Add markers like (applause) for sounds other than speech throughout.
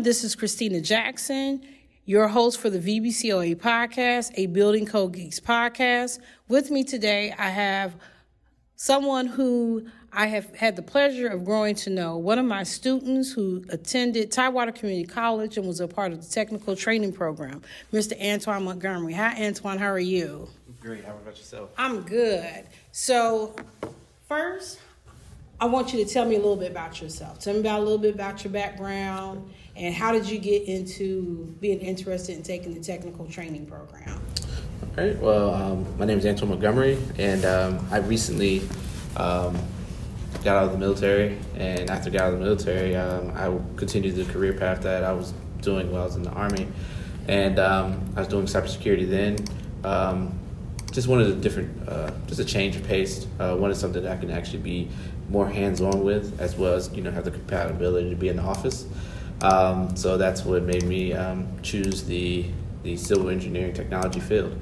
Everyone. This is Christina Jackson, your host for the VBCOA podcast, a Building Code Geeks podcast. With me today, I have someone who I have had the pleasure of growing to know, one of my students who attended Tidewater Community College and was a part of the technical training program, Mr. Antwan Montgomery. Hi, Antwan. How are you? Great. How about yourself? I'm good. So, first, I want you to tell me a little bit about yourself. Tell me about a little bit about your background and how did you get into being interested in taking the technical training program? All right. Well, um, my name is Antwan Montgomery, and um, I recently um, got out of the military. And after I got out of the military, um, I continued the career path that I was doing while I was in the Army. And um, I was doing cybersecurity then. Um, just wanted a different, uh, just a change of pace. Uh, wanted something that I can actually be more hands-on with, as well as you know have the compatibility to be in the office. Um, so that's what made me um, choose the the civil engineering technology field.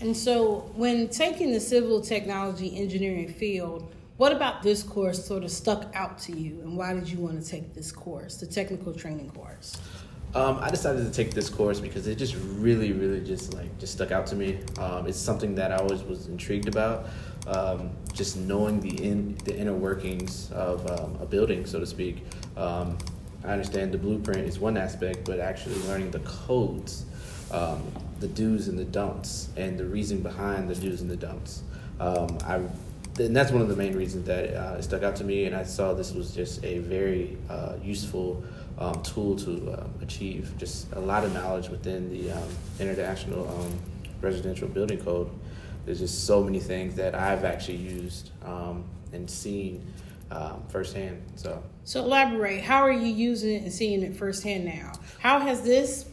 And so, when taking the civil technology engineering field, what about this course sort of stuck out to you, and why did you want to take this course, the technical training course? Um, I decided to take this course because it just really, really just like just stuck out to me. Um, it's something that I always was intrigued about. Um, just knowing the in the inner workings of um, a building, so to speak. Um, I understand the blueprint is one aspect, but actually learning the codes, um, the do's and the don'ts, and the reason behind the do's and the don'ts. I and that's one of the main reasons that uh, it stuck out to me, and I saw this was just a very uh, useful um, tool to uh, achieve just a lot of knowledge within the um, international um, residential building code. There's just so many things that I've actually used um, and seen um, firsthand. So, so elaborate. How are you using it and seeing it firsthand now? How has this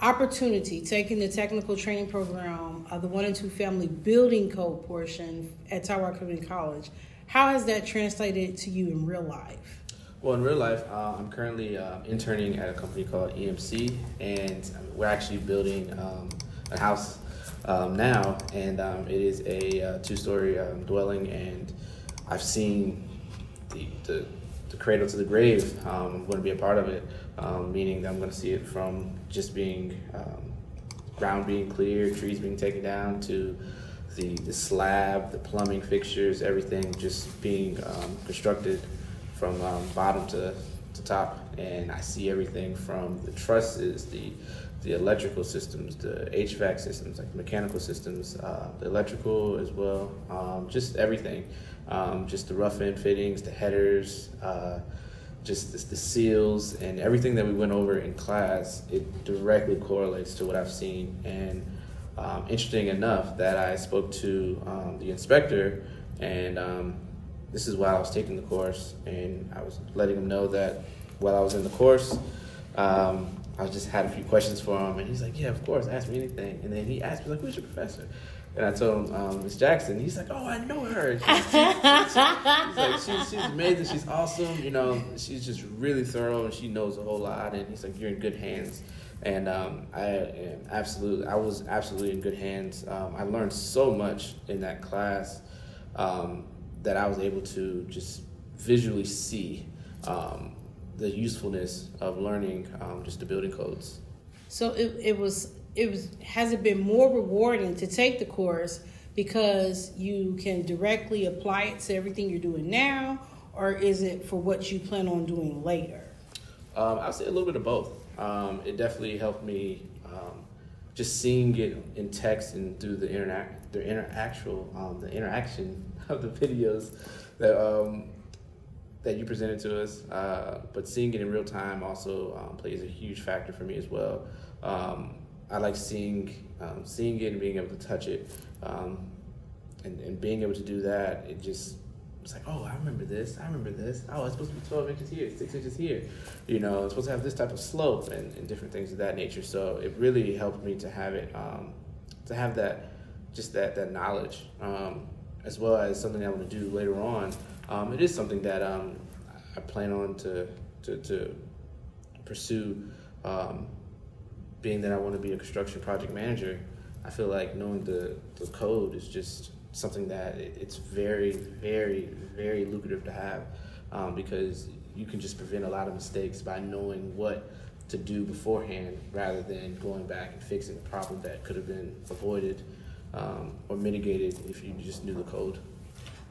opportunity taking the technical training program of the one and two family building code portion at Tidewater Community College? How has that translated to you in real life? Well, in real life, uh, I'm currently uh, interning at a company called EMC, and we're actually building um, a house um, now, and um, it is a uh, two-story um, dwelling, and I've seen the, the, the cradle to the grave. Um, I'm going to be a part of it, um, meaning that I'm going to see it from just being ground being cleared, trees being taken down, to the, the slab, the plumbing fixtures, everything just being constructed from um, bottom to, to top, and I see everything from the trusses, the the electrical systems, the HVAC systems, like mechanical systems, uh, the electrical as well, um, just everything, um, just the rough-in fittings, the headers, uh, just the, seals, and everything that we went over in class. It directly correlates to what I've seen, and um, interesting enough that I spoke to um, the inspector and um, this is while I was taking the course, and I was letting him know that while I was in the course, um, I just had a few questions for him, and he's like, "Yeah, of course, ask me anything." And then he asked me like, "Who's your professor?" And I told him um, Miss Jackson. He's like, "Oh, I know her. She's, she's, she's, like, she's, she's amazing. She's awesome. You know, she's just really thorough, and she knows a whole lot." And he's like, "You're in good hands." And um, I am absolutely, I was absolutely in good hands. Um, I learned so much in that class. Um, that I was able to just visually see um, the usefulness of learning um, just the building codes. So it, it was it was has it been more rewarding to take the course because you can directly apply it to everything you're doing now, or is it for what you plan on doing later? Um, I'll say a little bit of both. Um, it definitely helped me um, just seeing it in text and through the interact the interactual um, the interaction (laughs) of the videos that um, that you presented to us. Uh, but seeing it in real time also um, plays a huge factor for me as well. Um, I like seeing um, seeing it and being able to touch it, um, and, and being able to do that. It just it's like, oh, I remember this. I remember this. Oh, it's supposed to be 12 inches here, six inches here. You know, it's supposed to have this type of slope and, and different things of that nature. So it really helped me to have it, um, to have that, just that that knowledge. Um, as well as something I want to do later on. Um, it is something that um, I plan on to to, to pursue. Um, being that I want to be a construction project manager, I feel like knowing the, the code is just something that it, it's very, very, very lucrative to have. um, because you can just prevent a lot of mistakes by knowing what to do beforehand rather than going back and fixing a problem that could have been avoided um, or mitigated if you just knew the code.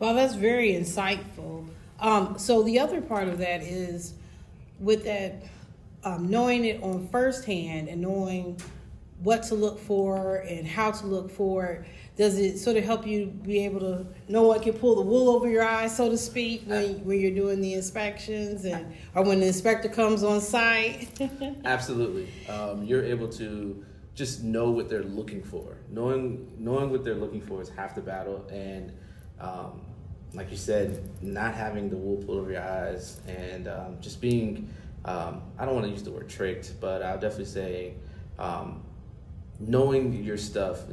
Well, that's very insightful. Um, so the other part of that is with that um, knowing it on first hand and knowing what to look for and how to look for it does it sort of help you be able to no one can pull the wool over your eyes so to speak when, when you're doing the inspections and or when the inspector comes on site? (laughs) Absolutely. Um, you're able to just know what they're looking for. Knowing knowing what they're looking for is half the battle and um, like you said not having the wool pulled over your eyes and um, just being um, i don't want to use the word tricked but i'll definitely say um, knowing your stuff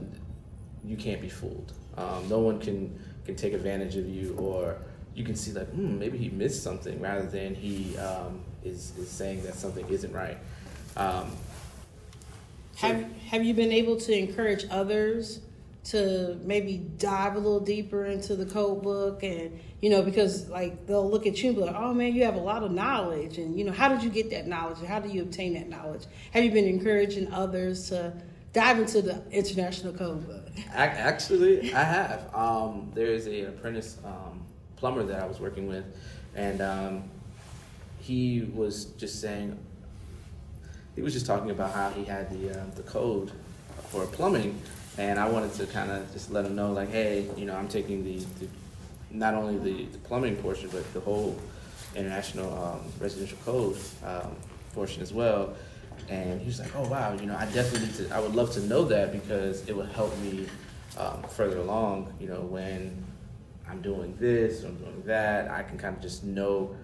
you can't be fooled. Um, no one can can take advantage of you, or you can see like, hmm, maybe he missed something, rather than he um, is is saying that something isn't right. So have Have you been able to encourage others to maybe dive a little deeper into the code book and you know because like they'll look at you and be like oh man you have a lot of knowledge. And you know how did you get that knowledge? How do you obtain that knowledge? Have you been encouraging others to dive into the international code book? Actually, I have. Um, there is a apprentice um, plumber that I was working with, and um, he was just saying, he was just talking about how he had the uh, the code for plumbing, and I wanted to kind of just let him know, like, hey, you know, I'm taking the, the not only the, the, plumbing portion, but the whole international um, residential code um, portion as well and he was like, "Oh wow, you know, I definitely need to. I would love to know that because it would help me um, further along. You know, when I'm doing this, or I'm doing that, I can kind of just know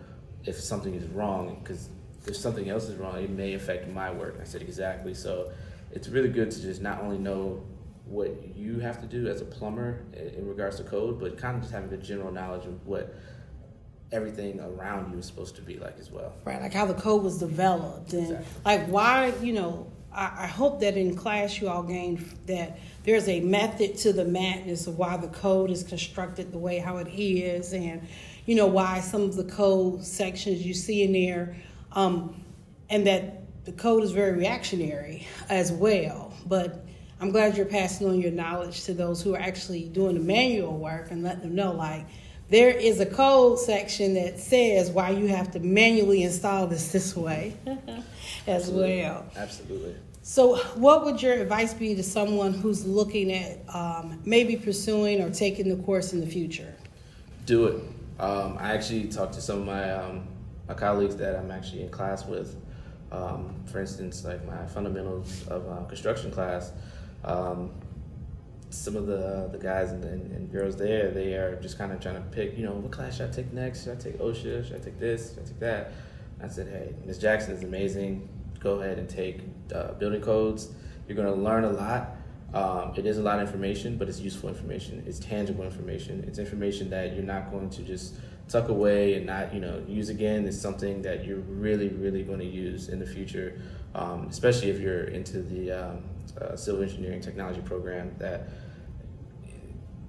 if something is wrong because if something else is wrong, it may affect my work." I said, "Exactly." So it's really good to just not only know what you have to do as a plumber in regards to code, but kind of just having a general knowledge of what everything around you is supposed to be like as well. Right, like how the code was developed and exactly. like why, you know, I, I, hope that in class you all gained that there's a method to the madness of why the code is constructed the way how it is and you know why some of the code sections you see in there um, and that the code is very reactionary as well. But I'm glad you're passing on your knowledge to those who are actually doing the manual work and let them know like there is a code section that says why you have to manually install this this way (laughs) as Absolutely. well. Absolutely. So, what would your advice be to someone who's looking at um, maybe pursuing or taking the course in the future? Do it. Um, I actually talked to some of my um, my colleagues that I'm actually in class with. Um, for instance, like my fundamentals of uh, construction class. Um, some of the the guys and, and, and, girls there, they are just kind of trying to pick, you know, what class should I take next? Should I take OSHA? Should I take this? Should I take that? I said, hey, Ms. Jackson is amazing. Go ahead and take uh, building codes. You're going to learn a lot. Um, it is a lot of information, but it's useful information. It's tangible information. It's information that you're not going to just tuck away and not, you know, use again. It's something that you're really, really going to use in the future, um, especially if you're into the um, uh, civil engineering technology program that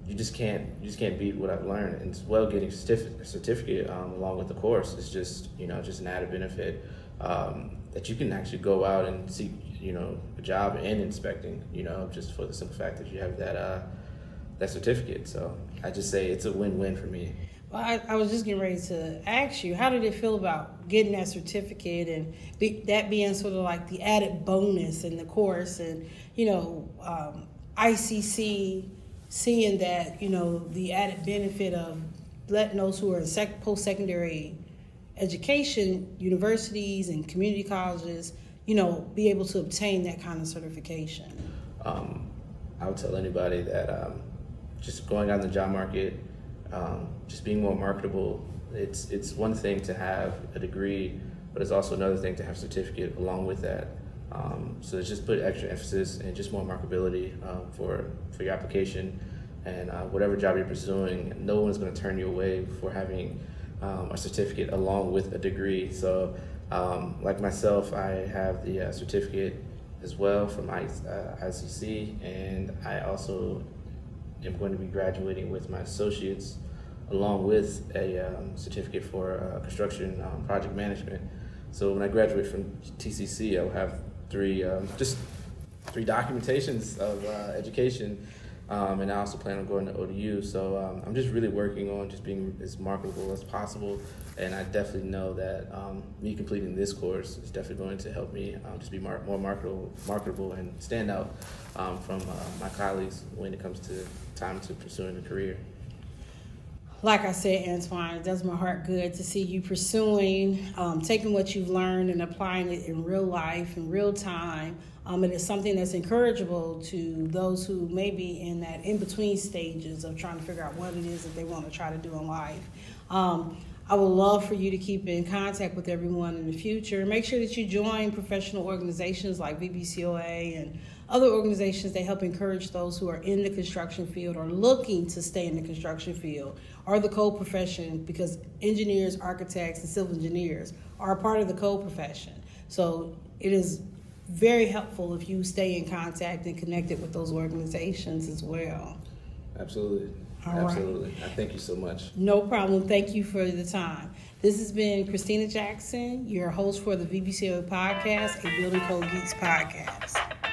you just can't you just can't beat what I've learned. And as well, getting a certificate um, along with the course is just you know just an added benefit um, that you can actually go out and seek you know a job in inspecting. You know just for the simple fact that you have that uh, that certificate. So I just say it's a win-win for me. Well, I, I, was just getting ready to ask you, how did it feel about getting that certificate and be, that being sort of like the added bonus in the course, and you know, um, ICC seeing that you know the added benefit of letting those who are in sec- post-secondary education universities and community colleges you know be able to obtain that kind of certification? Um, i would tell anybody that um, just going on the job market um, just being more marketable it's it's one thing to have a degree but it's also another thing to have a certificate along with that um, so it's just put extra emphasis and just more marketability um, for for your application and uh, whatever job you're pursuing. No one's going to turn you away for having um, a certificate along with a degree. So, um, like myself, I have the uh, certificate as well from I, uh, ICC, and I also am going to be graduating with my associates along with a um, certificate for uh, construction um, project management. So when I graduate from TCC, I will have three um, just three documentations of uh, education, um, and I also plan on going to ODU. So um, I'm just really working on just being as marketable as possible, and I definitely know that um, me completing this course is definitely going to help me um, just be mar- more marketable, marketable and stand out um, from uh, my colleagues when it comes to time to pursuing a career like I said, Antwan, it does my heart good to see you pursuing, um, taking what you've learned and applying it in real life, in real time. Um, it is something that's encourageable to those who may be in that in between stages of trying to figure out what it is that they want to try to do in life. Um, I would love for you to keep in contact with everyone in the future. Make sure that you join professional organizations like VBCOA and other organizations that help encourage those who are in the construction field or looking to stay in the construction field or the code profession because engineers, architects, and civil engineers are a part of the code profession. So it is very helpful if you stay in contact and connected with those organizations as well. Absolutely. All Absolutely. Right. I thank you so much. No problem. Thank you for the time. This has been Christina Jackson, your host for the VBCO podcast, a Building Code Geeks podcast.